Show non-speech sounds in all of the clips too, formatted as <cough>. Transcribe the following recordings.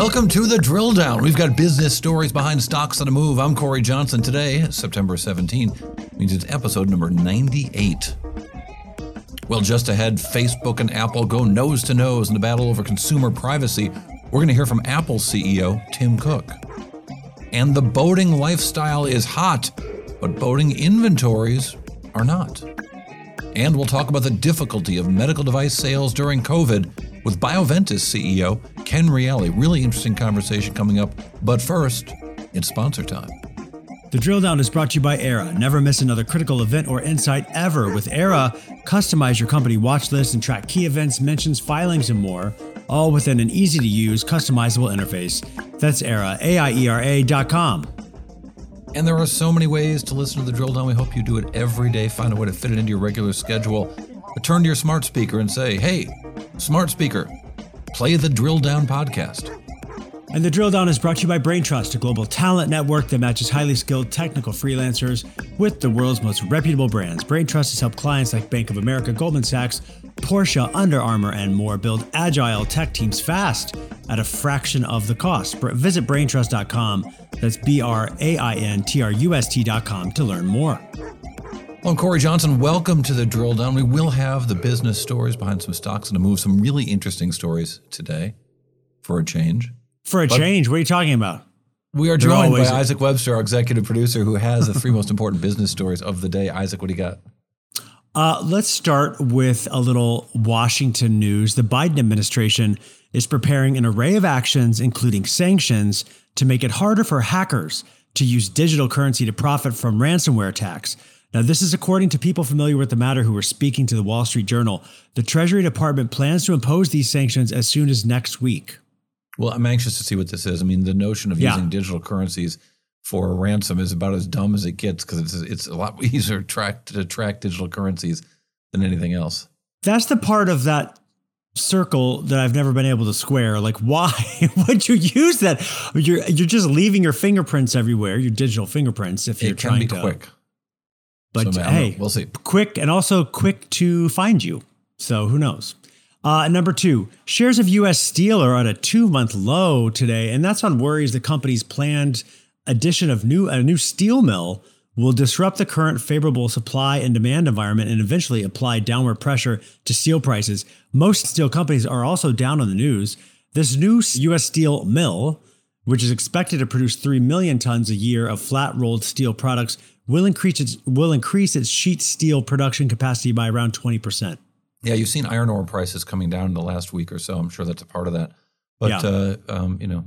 Welcome to the drill down. We've got business stories behind stocks on the move. I'm Cory Johnson. Today, September 17th, means it's episode number 98. Well, just ahead, Facebook and Apple go nose to nose in the battle over consumer privacy. We're going to hear from Apple CEO Tim Cook. And the boating lifestyle is hot, but boating inventories are not. And we'll talk about the difficulty of medical device sales during COVID with Bioventus CEO Ken Reali. Really interesting conversation coming up. But first, it's sponsor time. The drill down is brought to you by Aiera. Never miss another critical event or insight ever. With Aiera, customize your company watch list and track key events, mentions, filings, and more, all within an easy to use, customizable interface. That's Era, Aiera, dot com. And there are so many ways to listen to the drill down. We hope you do it every day. Find a way to fit it into your regular schedule. But turn to your smart speaker and say, hey, smart speaker, play the Drill Down podcast. And the drill down is brought to you by BrainTrust, a global talent network that matches highly skilled technical freelancers with the world's most reputable brands. BrainTrust has helped clients like Bank of America, Goldman Sachs, Porsche, Under Armour, and more build agile tech teams fast at a fraction of the cost. Visit braintrust.com. That's B R A I N T R U S T.com to learn more. Well, I'm Cory Johnson. Welcome to the drill down. We will have the business stories behind some stocks and a move, some really interesting stories today for a change. For a But- change, what are you talking about? We are joined by Isaac Webster, our executive producer, who has the three most important business stories of the day. Isaac, what do you got? Uh, let's start with a little Washington news. The Biden administration is preparing an array of actions, including sanctions, to make it harder for hackers to use digital currency to profit from ransomware attacks. Now, this is according to people familiar with the matter who were speaking to the Wall Street Journal. The Treasury Department plans to impose these sanctions as soon as next week. Well, I'm anxious to see what this is. I mean, the notion of Yeah. using digital currencies for a ransom is about as dumb as it gets because it's it's a lot <laughs> easier to track to track digital currencies than anything else. That's the part of that circle that I've never been able to square. Like, <laughs> why would you use that? You're you're just leaving your fingerprints everywhere, your digital fingerprints. If you're It can trying be to, quick. But So, I hey, we'll see. quick and also quick to find you. So who knows? Uh, number two, shares of U.S. Steel are at a two-month low today, and that's on worries the company's planned addition of new a new steel mill will disrupt the current favorable supply and demand environment and eventually apply downward pressure to steel prices. Most steel companies are also down on the news. This new U.S. Steel mill, which is expected to produce 3 million tons a year of flat rolled steel products, will increase its will increase its sheet steel production capacity by around 20%. Yeah, you've seen iron ore prices coming down in the last week or so. I'm sure that's a part of that. But Yeah. uh, um, you know,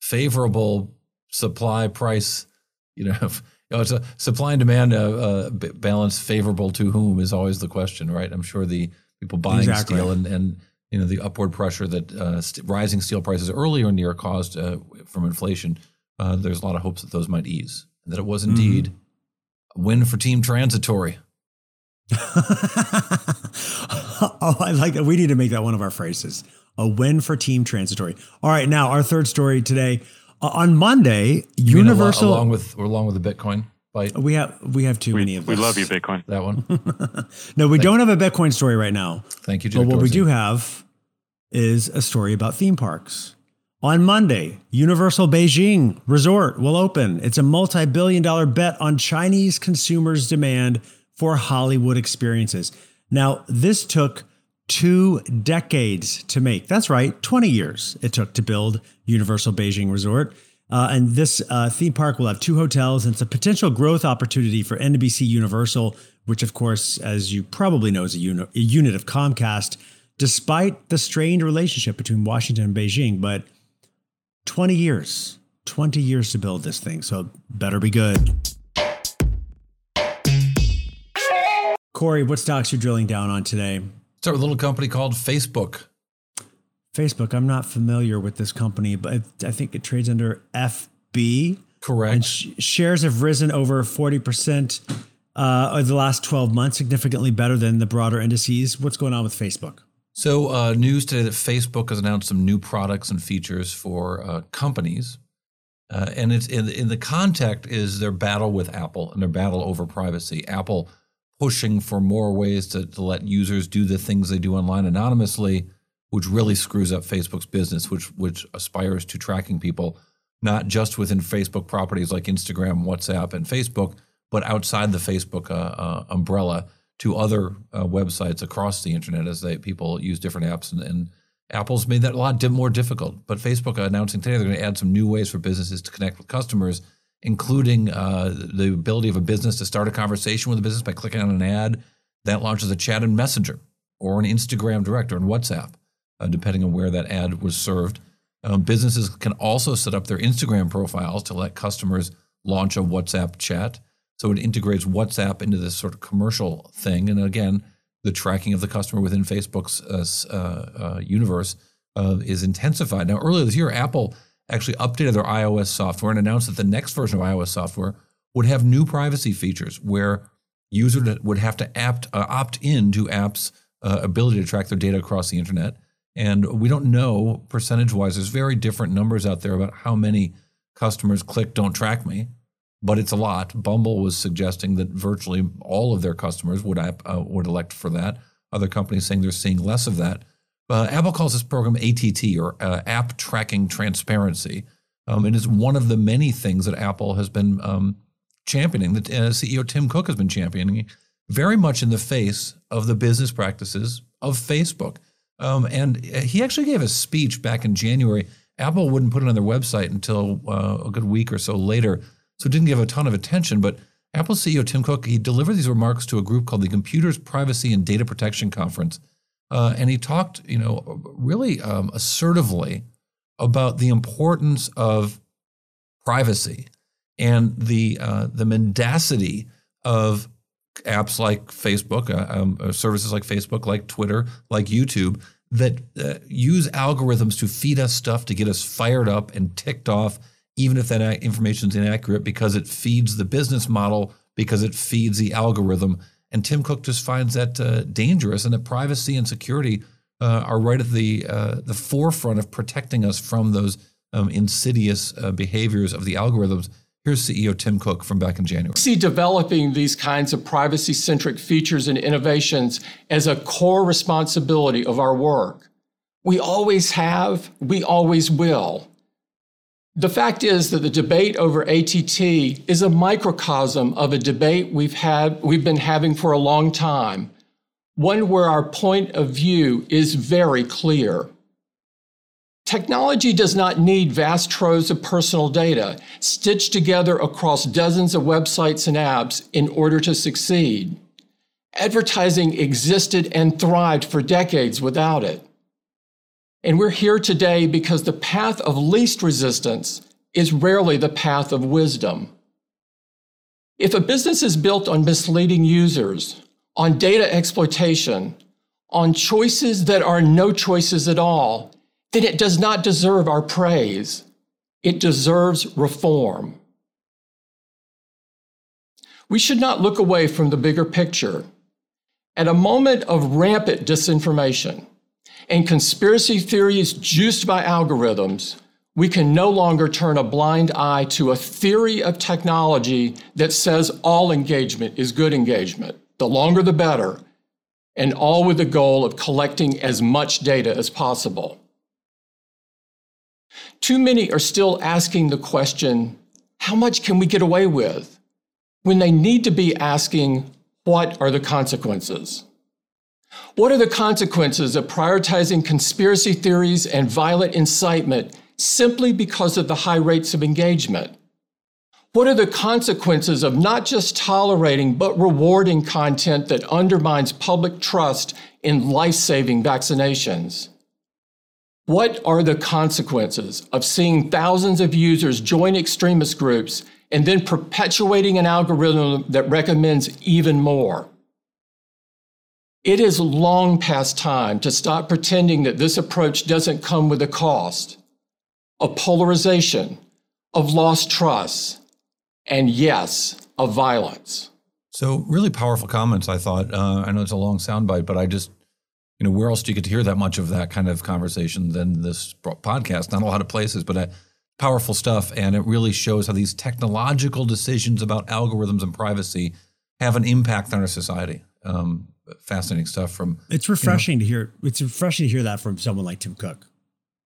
favorable supply price, you know, if- <laughs> you know, it's a supply and demand uh, uh, balance favorable to whom is always the question, right? I'm sure the people buying Exactly. steel and and you know the upward pressure that uh, st- rising steel prices earlier in the year caused uh, from inflation. Uh, there's a lot of hopes that those might ease, and that it was indeed a win for Team Transitory. <laughs> oh, I like that. We need to make that one of our phrases. A win for Team Transitory. All right, now our third story today. Uh, on Monday, You mean alo- Universal. along with or along with the Bitcoin bite. we have we have too many We, of we those. love you, Bitcoin. That one. <laughs> No, we don't have a Bitcoin story right now. Thank you, But Jack what we do have is a story about theme parks. On Monday, Universal Beijing Resort will open. It's a multi billion dollar bet on Chinese consumers' demand for Hollywood experiences. Now, this took two decades to make. That's right, 20 years it took to build Universal Beijing Resort. Uh, and this uh, theme park will have two hotels, and it's a potential growth opportunity for NBC Universal, which, of course, as you probably know, is a, uni- a unit of Comcast, despite the strained relationship between Washington and Beijing. But 20 years, 20 years to build this thing, so better be good. Cory, what stocks you drilling down on today? Start with a little company called Facebook. Facebook. I'm not familiar with this company, but I think it trades under FB. Correct. And sh- shares have risen over 40% uh, over the last 12 months, significantly better than the broader indices. What's going on with Facebook? So, uh, news today that Facebook has announced some new products and features for uh, companies. Uh, and it's in, in the context is their battle with Apple and their battle over privacy. Apple pushing for more ways to, to let users do the things they do online anonymously, which really screws up Facebook's business, which which aspires to tracking people not just within Facebook properties like Instagram, WhatsApp, and Facebook, but outside the Facebook uh, uh, umbrella to other uh, websites across the internet as they people use different apps. And, and Apple's made that a lot more difficult. But Facebook announcing today they're going to add some new ways for businesses to connect with customers, including uh, the ability of a business to start a conversation with a business by clicking on an ad that launches a chat in Messenger or an Instagram Direct or in WhatsApp, uh, depending on where that ad was served. Um, businesses can also set up their Instagram profiles to let customers launch a WhatsApp chat. So it integrates WhatsApp into this sort of commercial thing. And again, the tracking of the customer within Facebook's uh, uh, uh, universe uh, is intensified. Now, earlier this year, Apple actually updated their iOS software and announced that the next version of iOS software would have new privacy features where users would have to apt, uh, opt in to apps' uh, ability to track their data across the internet. And we don't know percentage wise, there's very different numbers out there about how many customers click don't track me, but it's a lot. Bumble was suggesting that virtually all of their customers would, uh, would elect for that. Other companies saying they're seeing less of that. Uh, Apple calls this program ATT or uh, App Tracking Transparency. Um, and it's one of the many things that Apple has been um, championing, that uh, CEO Tim Cook has been championing, very much in the face of the business practices of Facebook. Um, and he actually gave a speech back in January. Apple wouldn't put it on their website until uh, a good week or so later, so it didn't give a ton of attention. But Apple CEO Tim Cook he delivered these remarks to a group called the Computers Privacy and Data Protection Conference, uh, and he talked, you know, really um, assertively about the importance of privacy and the uh, the mendacity of apps like Facebook, uh, um, services like Facebook, like Twitter, like YouTube that uh, use algorithms to feed us stuff to get us fired up and ticked off, even if that information is inaccurate, because it feeds the business model, because it feeds the algorithm. And Tim Cook just finds that uh, dangerous, and that privacy and security uh, are right at the uh, the forefront of protecting us from those um, insidious behaviors of the algorithms Here's CEO Tim Cook from back in January. See developing these kinds of privacy centric features and innovations as a core responsibility of our work. We always have, we always will. The fact is that the debate over ATT is a microcosm of a debate we've had we've been having for a long time, one where our point of view is very clear. Technology does not need vast troves of personal data stitched together across dozens of websites and apps in order to succeed. Advertising existed and thrived for decades without it. And we're here today because the path of least resistance is rarely the path of wisdom. If a business is built on misleading users, on data exploitation, on choices that are no choices at all, then it does not deserve our praise. It deserves reform. We should not look away from the bigger picture. At a moment of rampant disinformation and conspiracy theories juiced by algorithms, we can no longer turn a blind eye to a theory of technology that says all engagement is good engagement, the longer the better, and all with the goal of collecting as much data as possible. Too many are still asking the question, how much can we get away with? When they need to be asking, what are the consequences? What are the consequences of prioritizing conspiracy theories and violent incitement simply because of the high rates of engagement? What are the consequences of not just tolerating but rewarding content that undermines public trust in life saving vaccinations? What are the consequences of seeing thousands of users join extremist groups and then perpetuating an algorithm that recommends even more? It is long past time to stop pretending that this approach doesn't come with a cost of polarization, of lost trust, and yes, of violence. So, really powerful comments, I thought. Uh, I know it's a long soundbite, but I just, you know, where else do you get to hear that much of that kind of conversation than this podcast? Not a lot of places, but uh, powerful stuff. And it really shows how these technological decisions about algorithms and privacy have an impact on our society. Um, fascinating stuff from. It's refreshing you know, to hear. It's refreshing to hear that from someone like Tim Cook.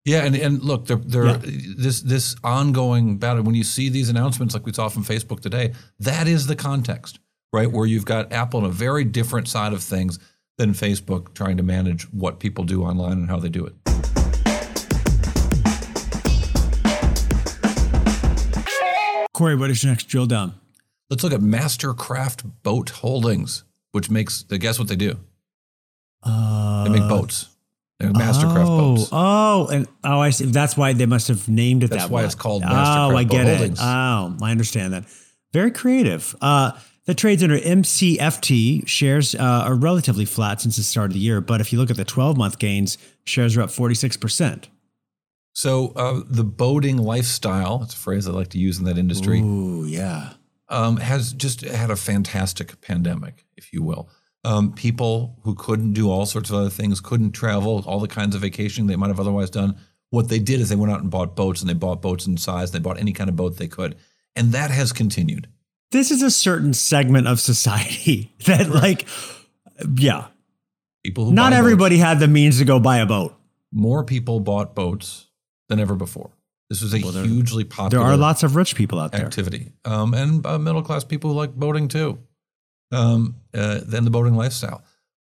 Yeah, and, and look, they're, they're, yeah. this this ongoing battle. When you see these announcements, like we saw from Facebook today, that is the context, right? Where you've got Apple on a very different side of things than Facebook, trying to manage what people do online and how they do it. Cory, what is your next drill down? Let's look at Mastercraft Boat Holdings, which makes the guess what they do. Uh, they make boats. They make Mastercraft oh, boats. Oh, and oh, I see. That's why they must have named it that. That's that why way. it's called Mastercraft Oh, I get Holdings. it. Oh, I understand that. Very creative. Uh, the trades under MCFT shares uh, are relatively flat since the start of the year, but if you look at the 12 month gains, shares are up 46%. So uh, the boating lifestyle, that's a phrase I like to use in that industry. Ooh, yeah. Um, has just had a fantastic pandemic, if you will um, people who couldn't do all sorts of other things, couldn't travel, all the kinds of vacationing they might have otherwise done. What they did is they went out and bought boats and they bought boats in size. They bought any kind of boat they could. And that has continued. This is a certain segment of society <laughs> that, like, yeah. People who Not everybody boats, had the means to go buy a boat. More people bought boats than ever before. This was a well, hugely popular. There are lots of rich people out there. Activity, um, and uh, middle class people who like boating too um, uh, than the boating lifestyle.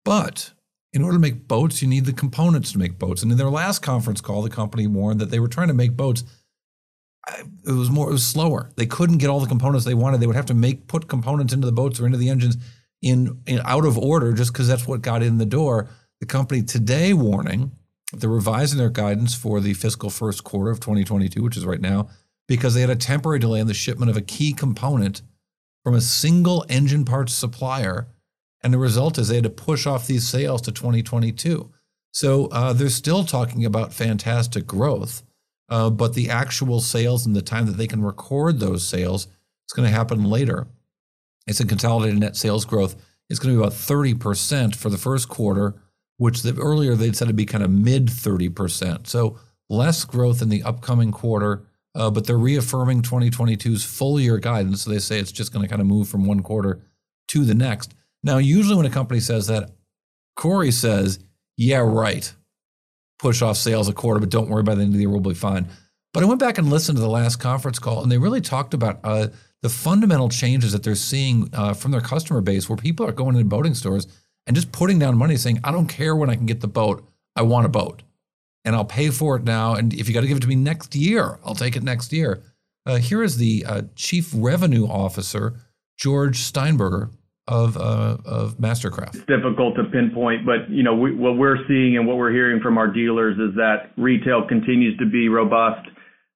But in order to make boats, you need the components to make boats. And in their last conference call, the company warned that they were trying to make boats. It was more, it was slower. They couldn't get all the components they wanted. They would have to make put components into the boats or into the engines in, in out of order just because that's what got in the door. The company today warning they're revising their guidance for the fiscal first quarter of 2022, which is right now, because they had a temporary delay in the shipment of a key component from a single engine parts supplier. And the result is they had to push off these sales to 2022. So uh, they're still talking about fantastic growth, uh, but the actual sales and the time that they can record those sales is going to happen later. It's a consolidated net sales growth. It's going to be about 30% for the first quarter, which the, earlier they'd said it'd be kind of mid 30%. So less growth in the upcoming quarter uh, but they're reaffirming 2022's full year guidance. So they say it's just going to kind of move from one quarter to the next. Now, usually when a company says that, Cory says, yeah, right. Push off sales a quarter, but don't worry, by the end of the year, we'll be fine. But I went back and listened to the last conference call, and they really talked about uh, the fundamental changes that they're seeing uh, from their customer base, where people are going into boating stores and just putting down money, saying, I don't care when I can get the boat, I want a boat and I'll pay for it now. And if you got to give it to me next year, I'll take it next year. Uh, here is the uh, Chief Revenue Officer, George Steinberger of uh, of Mastercraft. It's difficult to pinpoint, but you know we, what we're seeing and what we're hearing from our dealers is that retail continues to be robust.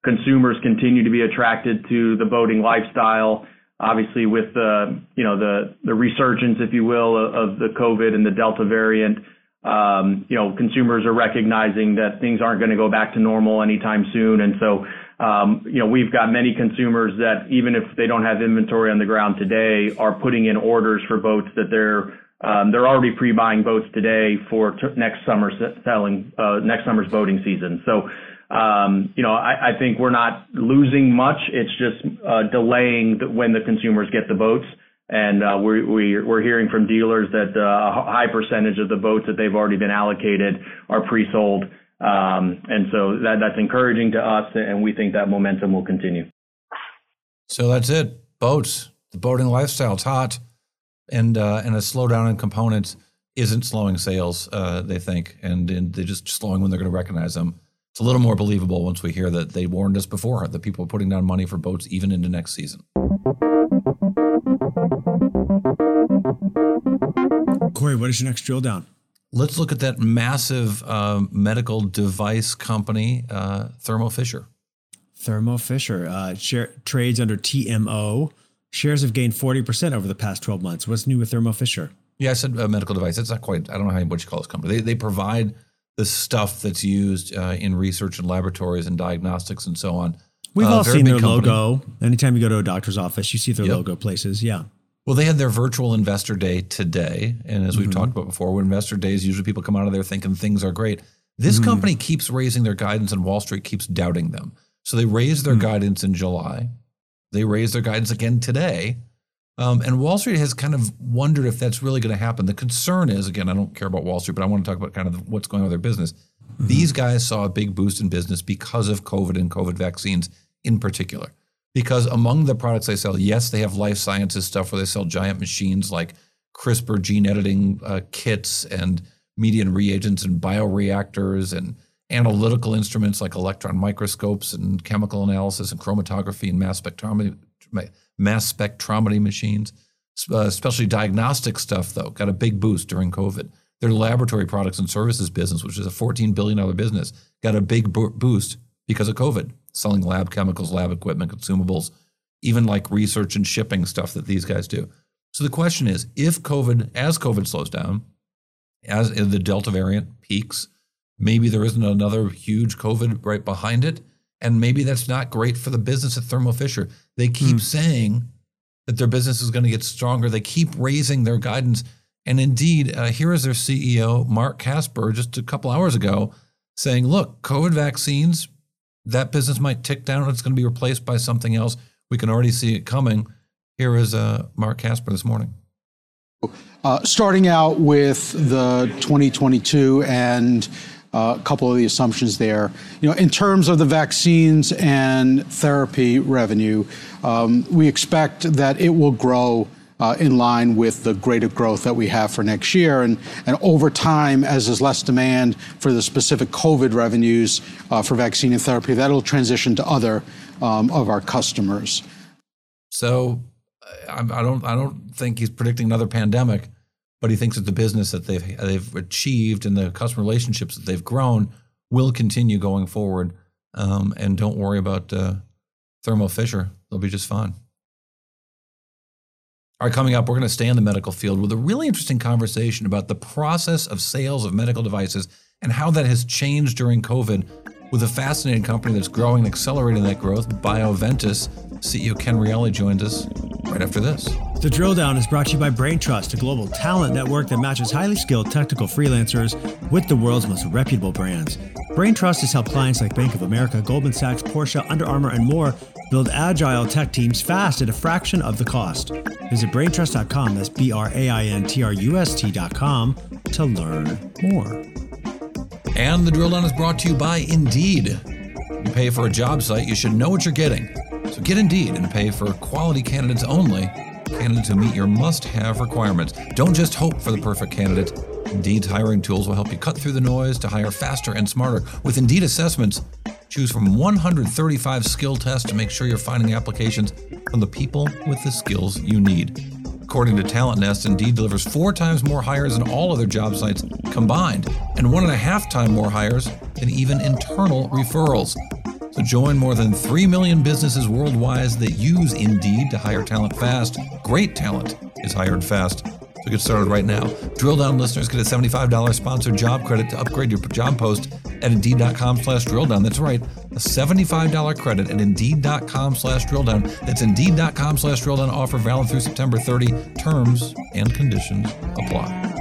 Consumers continue to be attracted to the boating lifestyle. Obviously, with the you know the the resurgence, if you will, of the COVID and the Delta variant, um, you know, consumers are recognizing that things aren't going to go back to normal anytime soon. And so, um, you know, we've got many consumers that even if they don't have inventory on the ground today, are putting in orders for boats that they're um, they're already pre-buying boats today for t- next summer selling uh, next summer's boating season. So, um, you know, I, I, think we're not losing much. It's just uh, delaying the, when the consumers get the boats. And uh, we're, we're hearing from dealers that uh, a high percentage of the boats that they've already been allocated are pre-sold. Um, and so that, that's encouraging to us, and we think that momentum will continue. So that's it. Boats, the boating lifestyle, lifestyle's hot, and uh, and a slowdown in components isn't slowing sales. Uh, they think, and, and they're just slowing when they're going to recognize them. It's a little more believable once we hear that they warned us before that people are putting down money for boats even into next season. Cory, what is your next drill down? Let's look at that massive uh, medical device company, uh, Thermo Fisher. Thermo Fisher uh, share, trades under TMO. Shares have gained 40% over the past 12 months. What's new with Thermo Fisher? Yeah, I said a medical device. That's not quite, I don't know how, what you call this company. They, they provide the stuff that's used uh, in research and laboratories and diagnostics and so on. We've Uh, all seen their company. logo. Anytime you go to a doctor's office, you see their Yep. logo places. Yeah. Well, they had their virtual investor day today. And as we've Mm-hmm. talked about before, when investor days, usually people come out of there thinking things are great. This Mm-hmm. company keeps raising their guidance and Wall Street keeps doubting them. So they raised their guidance in July. They raised their guidance again today. Um, and Wall Street has kind of wondered if that's really going to happen. The concern is, again, I don't care about Wall Street, but I want to talk about kind of what's going on with their business. Mm-hmm. These guys saw a big boost in business because of COVID and COVID vaccines in particular. Because among the products they sell, yes, they have life sciences stuff where they sell giant machines like CRISPR gene editing uh, kits and median reagents and bioreactors and analytical instruments like electron microscopes and chemical analysis and chromatography and mass spectrometry, mass spectrometry machines. Uh, especially diagnostic stuff, though, got a big boost during COVID. Their laboratory products and services business, which is a $14 billion business, got a big bo- boost because of COVID, selling lab chemicals, lab equipment, consumables, even like research and shipping stuff that these guys do. So the question is if COVID, as COVID slows down, as the Delta variant peaks, maybe there isn't another huge COVID right behind it. And maybe that's not great for the business at Thermo Fisher. They keep saying that their business is going to get stronger. They keep raising their guidance. And indeed, uh, here is their CEO, Marc Casper, just a couple hours ago saying, look, COVID vaccines, that business might tick down. It's going to be replaced by something else. We can already see it coming. Here is uh, Marc Casper this morning. Uh, starting out with the 2022 and a couple of the assumptions there. You know, in terms of the vaccines and therapy revenue, um, we expect that it will grow uh, in line with the greater growth that we have for next year. And, over time, as there's less demand for the specific COVID revenues uh, for vaccine and therapy, that'll transition to other um, of our customers. So I don't I don't think he's predicting another pandemic, but he thinks that the business that they've they've achieved and the customer relationships that they've grown will continue going forward. Um, and don't worry about uh, Thermo Fisher; they'll be just fine. All right, coming up, we're going to stay in the medical field with a really interesting conversation about the process of sales of medical devices and how that has changed during COVID with a fascinating company that's growing and accelerating that growth, Bioventus. CEO Ken Reali joins us right after this. The Drill Down is brought to you by BrainTrust, a global talent network that matches highly skilled technical freelancers with the world's most reputable brands. BrainTrust has helped clients like Bank of America, Goldman Sachs, Porsche, Under Armour, and more build agile tech teams fast at a fraction of the cost. Visit braintrust.com, that's B R A I N T R U S T.com, to learn more. And the drill down is brought to you by Indeed. You pay for a job site, you should know what you're getting. So get Indeed and pay for quality candidates only, candidates who meet your must have requirements. Don't just hope for the perfect candidate. Indeed's hiring tools will help you cut through the noise to hire faster and smarter. With Indeed assessments, choose from 135 skill tests to make sure you're finding applications from the people with the skills you need. According to Talent Nest, Indeed delivers four times more hires than all other job sites combined, and one and a half time more hires than even internal referrals. So join more than 3 million businesses worldwide that use Indeed to hire talent fast. Great talent is hired fast. So get started right now. Drill down listeners get a $75 sponsored job credit to upgrade your job post at Indeed.com slash drill down. That's right, a $75 credit at Indeed.com slash drill down. That's Indeed.com slash drill down offer valid through September 30. Terms and conditions apply.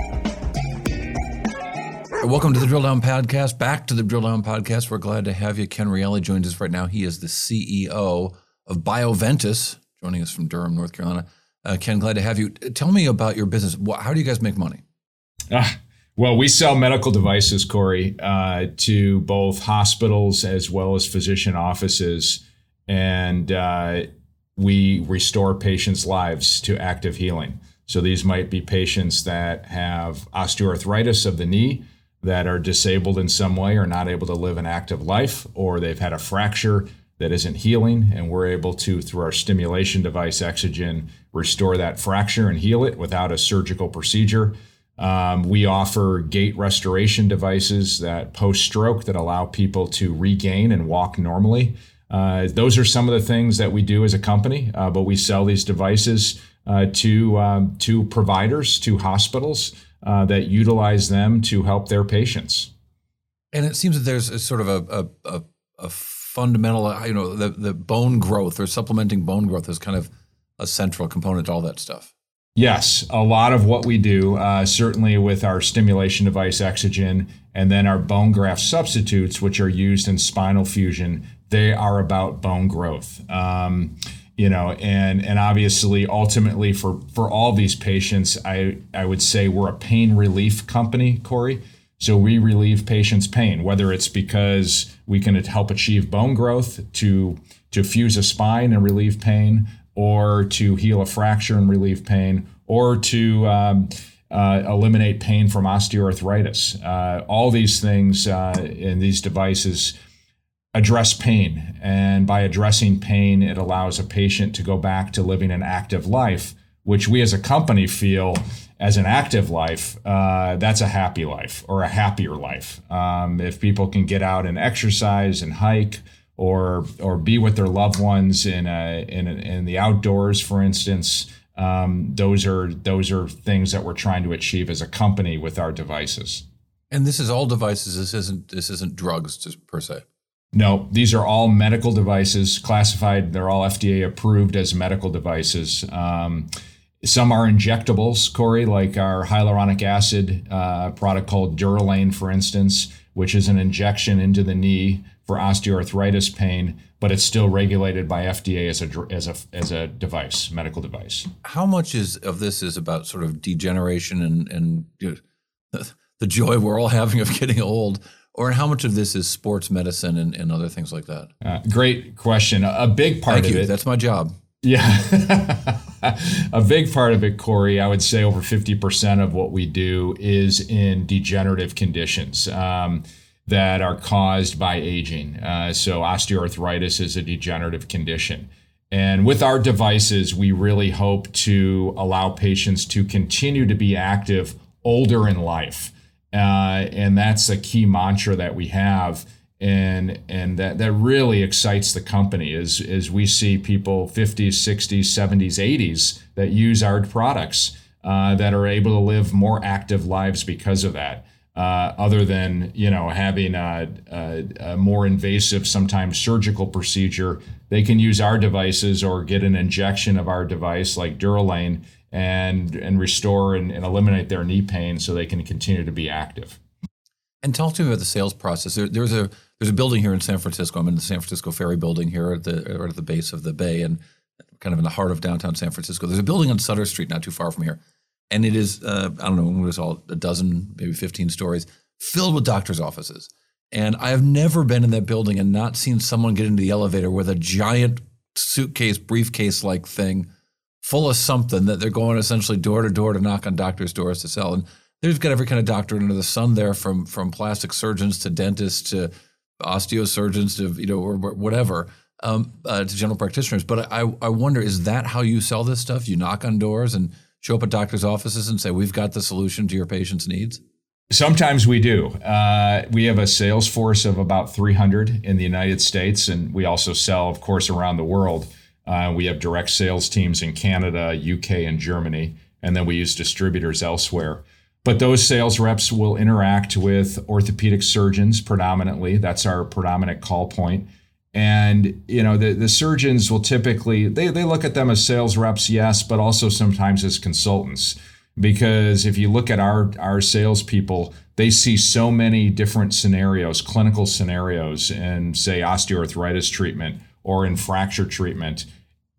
Welcome to the Drill Down Podcast. Back to the Drill Down Podcast. We're glad to have you. Ken Reali joins us right now. He is the CEO of Bioventus, joining us from Durham, North Carolina. Uh, Ken, glad to have you. Tell me about your business. How do you guys make money? Ah, well, we sell medical devices, Cory, uh, to both hospitals as well as physician offices, and uh, we restore patients' lives to active healing. So these might be patients that have osteoarthritis of the knee, that are disabled in some way or not able to live an active life, or they've had a fracture that isn't healing, and we're able to, through our stimulation device, Exogen, restore that fracture and heal it without a surgical procedure. Um, we offer gait restoration devices that post stroke that allow people to regain and walk normally. Uh, those are some of the things that we do as a company, uh, but we sell these devices uh, to um, to providers, to hospitals uh, that utilize them to help their patients. And it seems that there's a sort of a, a, a, fundamental, you know, the, the bone growth or supplementing bone growth is kind of a central component to all that stuff. Yes, a lot of what we do, uh, certainly with our stimulation device Exogen, and then our bone graft substitutes, which are used in spinal fusion, they are about bone growth. Um, you know, and and obviously, ultimately, for for all these patients, I I would say we're a pain relief company, Cory. So we relieve patients' pain, whether it's because we can help achieve bone growth to to fuse a spine and relieve pain, or to heal a fracture and relieve pain, or to um, uh, eliminate pain from osteoarthritis. Uh, all these things uh, in these devices address pain. And by addressing pain, it allows a patient to go back to living an active life, which we as a company feel as an active life, uh, that's a happy life or a happier life. Um, if people can get out and exercise and hike, or or be with their loved ones in a, in, a, in the outdoors, for instance. Um, those are those are things that we're trying to achieve as a company with our devices. And this is all devices. This isn't this isn't drugs just per se. No, these are all medical devices classified. They're all FDA approved as medical devices. Um, some are injectables, Cory, like our hyaluronic acid uh, product called Durolane, for instance, which is an injection into the knee for osteoarthritis pain, but it's still regulated by FDA as a as a as a device, medical device. How much is of this is about sort of degeneration and and you know, <laughs> the joy we're all having of getting old, or how much of this is sports medicine and, and other things like that? Uh, great question. A big part Thank of you. it. That's my job. Yeah. <laughs> a big part of it, Cory, I would say over 50% of what we do is in degenerative conditions. Um, that are caused by aging. Uh, so, osteoarthritis is a degenerative condition. And with our devices, we really hope to allow patients to continue to be active older in life. Uh, and that's a key mantra that we have. And, and that, that really excites the company is, is we see people 50s, 60s, 70s, 80s that use our products uh, that are able to live more active lives because of that uh, other than you know having a, a, a, more invasive, sometimes surgical procedure. They can use our devices or get an injection of our device like Durolane, and and restore and, and eliminate their knee pain so they can continue to be active. And talk to me about the sales process. There, there's a there's a building here in San Francisco. I'm in the San Francisco Ferry Building here at the right at the base of the bay and kind of in the heart of downtown San Francisco. There's a building on Sutter Street, not too far from here and it is uh, I don't know what was all a dozen, maybe fifteen stories, filled with doctors' offices. And I have never been in that building and not seen someone get into the elevator with a giant suitcase, briefcase like thing full of something that they're going essentially door to door to knock on doctors' doors to sell. And they've got every kind of doctor under the sun there, from from plastic surgeons to dentists to osteosurgeons to you know or whatever um, uh, to general practitioners. But I I wonder is that how you sell this stuff? You knock on doors and show up at doctors' offices and say, "We've got the solution to your patient's needs"? Sometimes we do. Uh, we have a sales force of about 300 in the United States, and we also sell, of course, around the world. Uh, we have direct sales teams in Canada, UK, and Germany, and then we use distributors elsewhere. But those sales reps will interact with orthopedic surgeons predominantly. That's our predominant call point and you know the, the surgeons will typically they, they look at them as sales reps yes but also sometimes as consultants because if you look at our our salespeople they see so many different scenarios clinical scenarios in say osteoarthritis treatment or in fracture treatment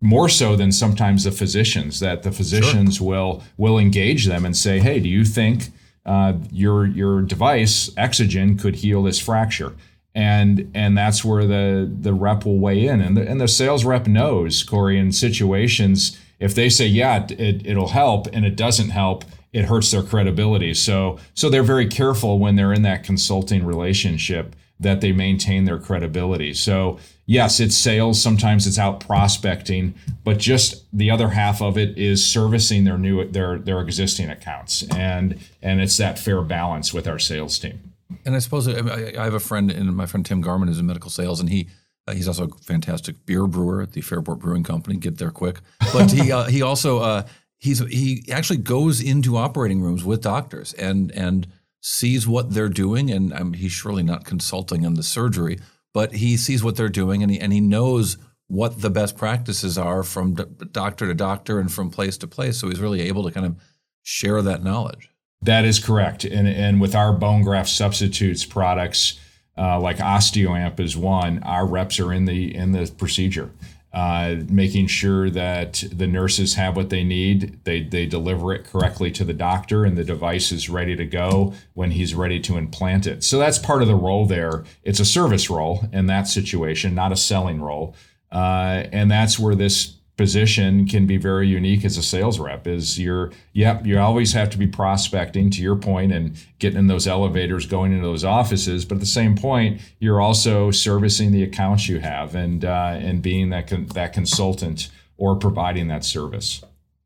more so than sometimes the physicians that the physicians sure. will will engage them and say hey do you think uh, your your device exogen could heal this fracture and and that's where the the rep will weigh in. And the, and the sales rep knows cory in situations if they say yeah it, it'll help and it doesn't help it hurts their credibility. So so they're very careful when they're in that consulting relationship that they maintain their credibility. So yes it's sales. Sometimes it's out prospecting but just the other half of it is servicing their new their their existing accounts. And and it's that fair balance with our sales team and I suppose I have a friend, and my friend Tim Garman is in medical sales, and he Uh, he's also a fantastic beer brewer at the Fairport Brewing Company. Get there quick. But he <laughs> uh, he also uh, he's he actually goes into operating rooms with doctors and and sees what they're doing. And um, he's surely not consulting on the surgery, but he sees what they're doing and he and he knows what the best practices are from d- doctor to doctor and from place to place. So he's really able to kind of share that knowledge. That is correct. And, and with our bone graft substitutes products, uh, like OsteoAmp is one, our reps are in the in the procedure, uh, making sure that the nurses have what they need. They they deliver it correctly to the doctor, and the device is ready to go when he's ready to implant it. So that's part of the role there. It's a service role in that situation, not a selling role. Uh, and that's where this position can be very unique as a sales rep is you're yep you always have to be prospecting to your point and getting in those elevators going into those offices but at the same point you're also servicing the accounts you have and uh, and being that con- that consultant or providing that service.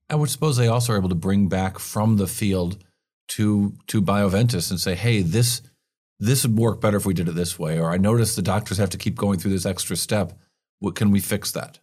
I would suppose they also are able to bring back from the field to to bioventus and say hey this this would work better if we did it this way or i noticed the doctors have to keep going through this extra step. What can we fix that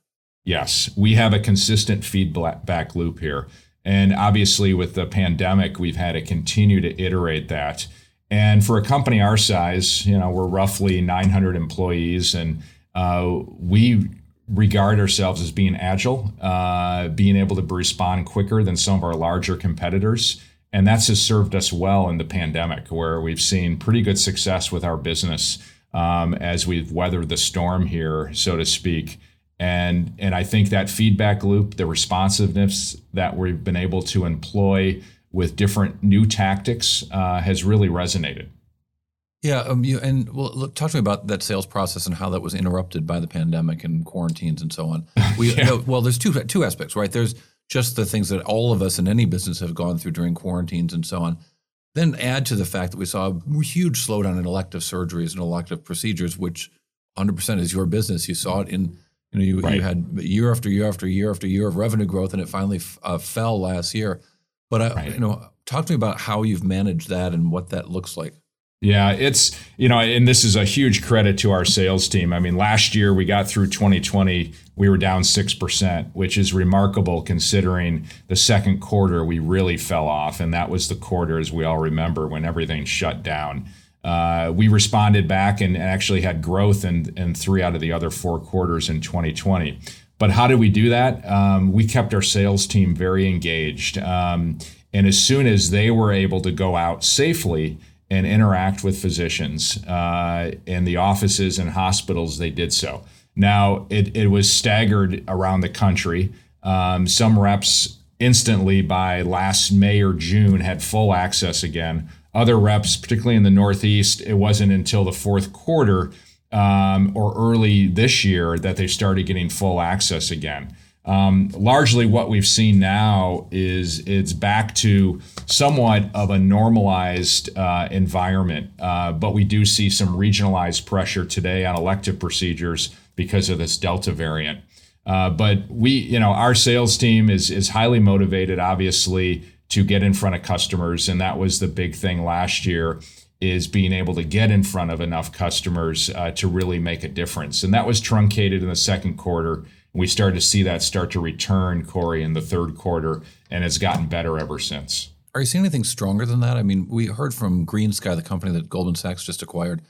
Yes, we have a consistent feedback loop here. And obviously, with the pandemic, we've had to continue to iterate that. And for a company our size, you know, we're roughly 900 employees, and uh, we regard ourselves as being agile, uh, being able to respond quicker than some of our larger competitors. And that's has served us well in the pandemic, where we've seen pretty good success with our business um, as we've weathered the storm here, so to speak and and I think that feedback loop, the responsiveness that we've been able to employ with different new tactics, uh, has really resonated. Yeah, um, you, and well, look, talk to me about that sales process and how that was interrupted by the pandemic and quarantines and so on. <laughs> We, yeah. no, well, there's two two aspects, right? There's just the things that all of us in any business have gone through during quarantines and so on. Then add to the fact that we saw a huge slowdown in elective surgeries and elective procedures, which 100% is your business. You saw it in you know, you, right. you had year after year after year after year of revenue growth, and it finally f- uh, fell last year. But I, right. you know, talk to me about how you've managed that and what that looks like. Yeah, it's you know, and this is a huge credit to our sales team. I mean, last year we got through 2020, we were down six percent, which is remarkable considering the second quarter we really fell off, and that was the quarter, as we all remember, when everything shut down. Uh, we responded back and actually had growth in, in three out of the other four quarters in 2020. But how did we do that? Um, we kept our sales team very engaged. Um, and as soon as they were able to go out safely and interact with physicians uh, in the offices and hospitals, they did so. Now, it, it was staggered around the country. Um, some reps instantly by last May or June had full access again other reps, particularly in the Northeast, it wasn't until the fourth quarter um, or early this year that they started getting full access again. Um, largely, what we've seen now is it's back to somewhat of a normalized uh, environment, uh, but we do see some regionalized pressure today on elective procedures because of this Delta variant. Uh, but we, you know, our sales team is is highly motivated, obviously, to get in front of customers. And that was the big thing last year is being able to get in front of enough customers uh, to really make a difference. And that was truncated in the second quarter. We started to see that start to return, Cory, in the third quarter, and it's gotten better ever since. Are you seeing anything stronger than that? I mean, we heard from GreenSky, the company that Goldman Sachs just acquired,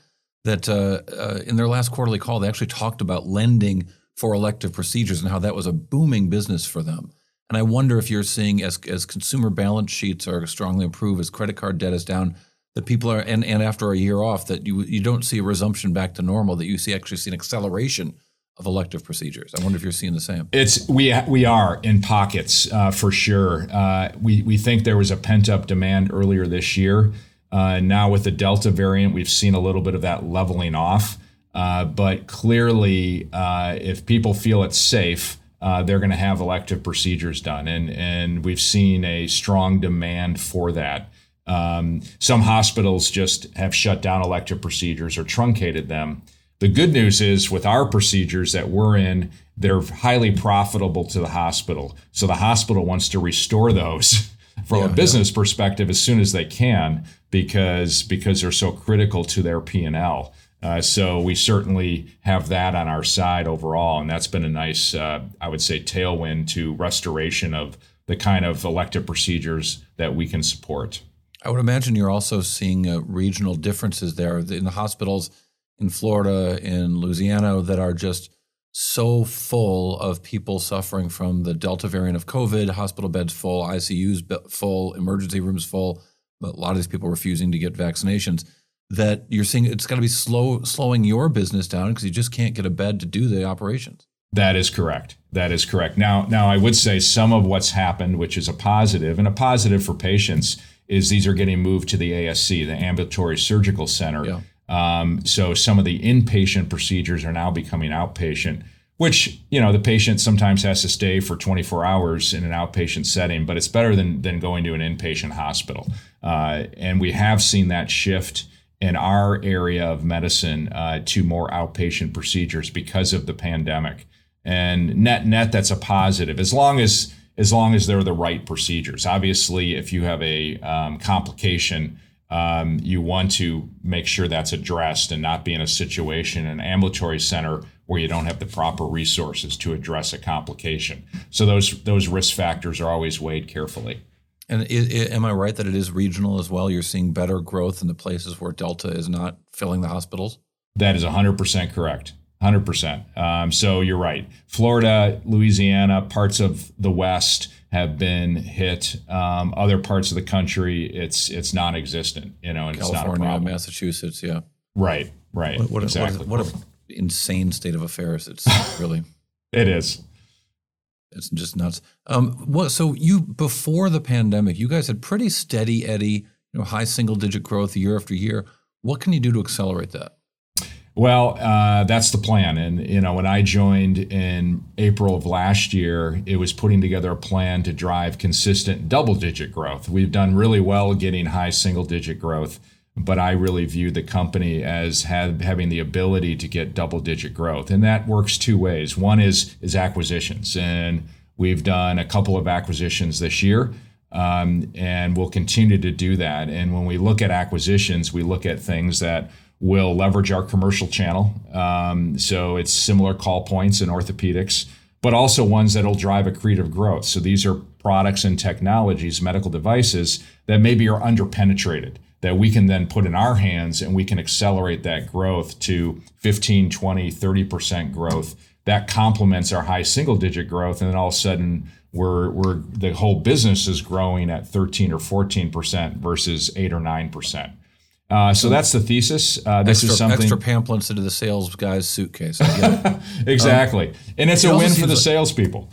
that uh, uh, in their last quarterly call, they actually talked about lending for elective procedures and how that was a booming business for them. And I wonder if you're seeing as as consumer balance sheets are strongly improved, as credit card debt is down, that people are and, and after a year off, that you you don't see a resumption back to normal, that you see actually see an acceleration of elective procedures. I wonder if you're seeing the same. It's we we are in pockets uh, for sure. Uh, we we think there was a pent up demand earlier this year. Uh, now with the Delta variant, we've seen a little bit of that leveling off. Uh, but clearly, uh, if people feel it's safe, uh, they're going to have elective procedures done, and and we've seen a strong demand for that. Um, some hospitals just have shut down elective procedures or truncated them. The good news is with our procedures that we're in, they're highly profitable to the hospital. So the hospital wants to restore those <laughs> from yeah, a business yeah. perspective as soon as they can because because they're so critical to their P and L. Uh, so we certainly have that on our side overall, and that's been a nice, uh, I would say, tailwind to restoration of the kind of elective procedures that we can support. I would imagine you're also seeing uh, regional differences there in the hospitals in Florida, in Louisiana, that are just so full of people suffering from the Delta variant of COVID, hospital beds full, ICUs full, emergency rooms full, but a lot of these people refusing to get vaccinations that you're seeing it's got to be slow slowing your business down because you just can't get a bed to do the operations. That is correct. That is correct. Now, now I would say some of what's happened, which is a positive, and a positive for patients, is these are getting moved to the ASC, the ambulatory surgical center. Yeah. Um, so some of the inpatient procedures are now becoming outpatient, which you know the patient sometimes has to stay for 24 hours in an outpatient setting, but it's better than than going to an inpatient hospital. Uh, and we have seen that shift in our area of medicine uh, to more outpatient procedures because of the pandemic. And net net, that's a positive as long as as long as they're the right procedures. Obviously, if you have a um, complication, um, you want to make sure that's addressed and not be in a situation in an ambulatory center where you don't have the proper resources to address a complication. So those those risk factors are always weighed carefully. And am I right that it is regional as well? You're seeing better growth in the places where Delta is not filling the hospitals? That is 100% correct. 100%. Um, so you're right. Florida, Louisiana, parts of the West have been hit. Um, other parts of the country, it's it's non-existent. You know, and California, it's not a problem. Massachusetts, yeah. Right, right. What, what, exactly. what, what an insane state of affairs. It's <laughs> really. it is. It's just nuts. Um, what? So you before the pandemic, you guys had pretty steady Eddie, you know, high single digit growth year after year. What can you do to accelerate that? Well, uh, that's the plan. And, you know, when I joined in April of last year, it was putting together a plan to drive consistent double digit growth. We've done really well getting high single digit growth, but I really view the company as have, having the ability to get double digit growth. And that works two ways. One is, is acquisitions. And we've done a couple of acquisitions this year. Um, and we'll continue to do that. And when we look at acquisitions, we look at things that will leverage our commercial channel. Um, so it's similar call points in orthopedics, but also ones that'll drive accretive growth. So these are products and technologies, medical devices that maybe are underpenetrated that we can then put in our hands and we can accelerate that growth to 15, 20, 30% growth. That complements our high single digit growth. And then all of a sudden, we're, we're the whole business is growing at 13 or 14% versus 8 or 9%. Uh, so that's the thesis. Uh, this extra, is something extra pamphlets into the sales guy's suitcase. <laughs> exactly, um, and it's a win for the like, salespeople.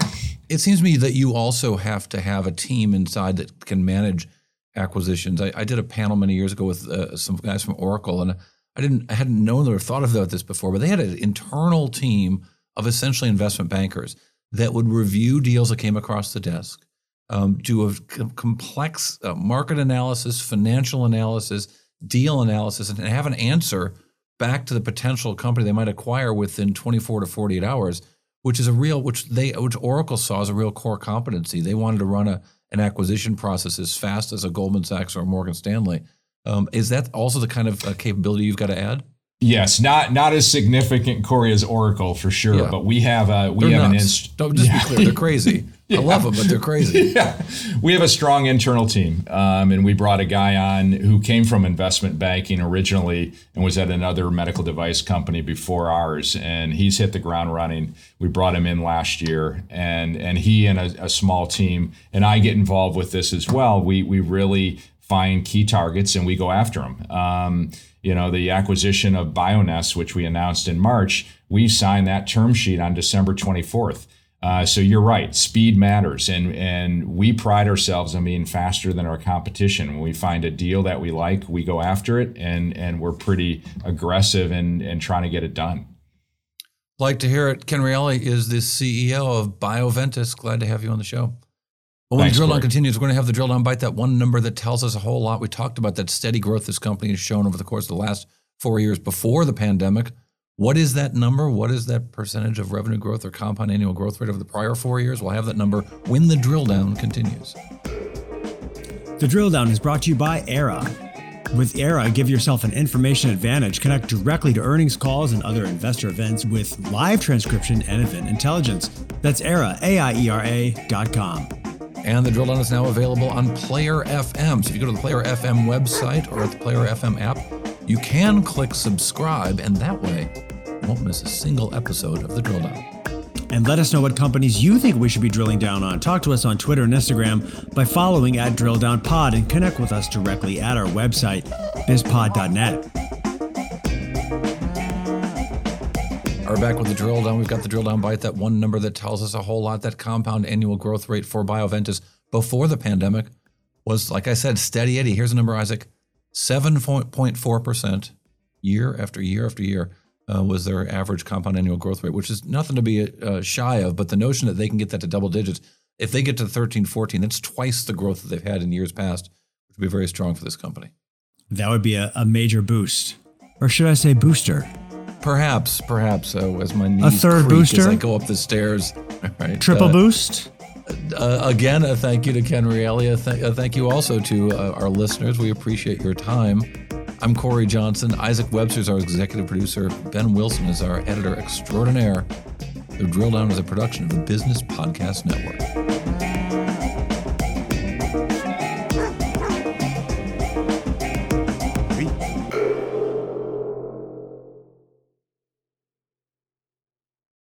It seems to me that you also have to have a team inside that can manage acquisitions. I, I did a panel many years ago with uh, some guys from Oracle, and I didn't, I hadn't known or thought of this before, but they had an internal team of essentially investment bankers that would review deals that came across the desk, um, do a complex uh, market analysis, financial analysis deal analysis and have an answer back to the potential company they might acquire within 24 to 48 hours, which is a real, which they, which Oracle saw as a real core competency. They wanted to run a, an acquisition process as fast as a Goldman Sachs or Morgan Stanley. Um, is that also the kind of uh, capability you've got to add? Yes, not not as significant, Cory, as Oracle for sure. Yeah. But we have a we they're have nuts. an inst- Don't just yeah. be clear, they're crazy. yeah. <laughs> I love them, but they're crazy. <laughs> yeah, we have a strong internal team, um, and we brought a guy on who came from investment banking originally and was at another medical device company before ours, and he's hit the ground running. We brought him in last year, and and he and a, a small team, and I get involved with this as well. We we really find key targets and we go after them. Um, you know, the acquisition of Bioness, which we announced in March, we signed that term sheet on December 24th. Uh, so you're right, speed matters, and and we pride ourselves on being faster than our competition. When we find a deal that we like, we go after it, and and we're pretty aggressive in in trying to get it done. Like to hear it. Ken Reali is the CEO of Bioventus. Glad to have you on the show. Well, when Thanks, the drill down continues, we're going to have the drill down bite that one number that tells us a whole lot. We talked about that steady growth this company has shown over the course of the last four years before the pandemic. What is that number? What is that percentage of revenue growth or compound annual growth rate over the prior four years? We'll have that number when the drill down continues. The drill down is brought to you by Aiera. With Aiera, give yourself an information advantage. Connect directly to earnings calls and other investor events with live transcription and event intelligence. That's Aiera, A-I-E-R-A dot com. And the drill down is now available on Player FM. So if you go to the Player FM website or at the Player FM app, you can click subscribe, and that way you won't miss a single episode of the drill down. And let us know what companies you think we should be drilling down on. Talk to us on Twitter and Instagram by following at Drill Down Pod and connect with us directly at our website, bizpod.net. Are back with the drill down. We've got the drill down bite, that one number that tells us a whole lot. That compound annual growth rate for Bioventus before the pandemic was, like I said, steady Eddie. Here's a number, Isaac 7.4% year after year after year uh, was their average compound annual growth rate, which is nothing to be uh, shy of. But the notion that they can get that to double digits, if they get to 13, 14, that's twice the growth that they've had in years past, which would be very strong for this company. That would be a, a major boost. Or should I say booster? Perhaps, perhaps, uh, as my knees A third booster? as I go up the stairs. <laughs> Right, Triple uh, boost? uh, again, a thank you to Ken Reali. A, th- a thank you also to uh, our listeners. We appreciate your time. I'm Cory Johnson. Isaac Webster is our executive producer. Ben Wilson is our editor extraordinaire. The Drill Down is a production of the Business Podcast Network.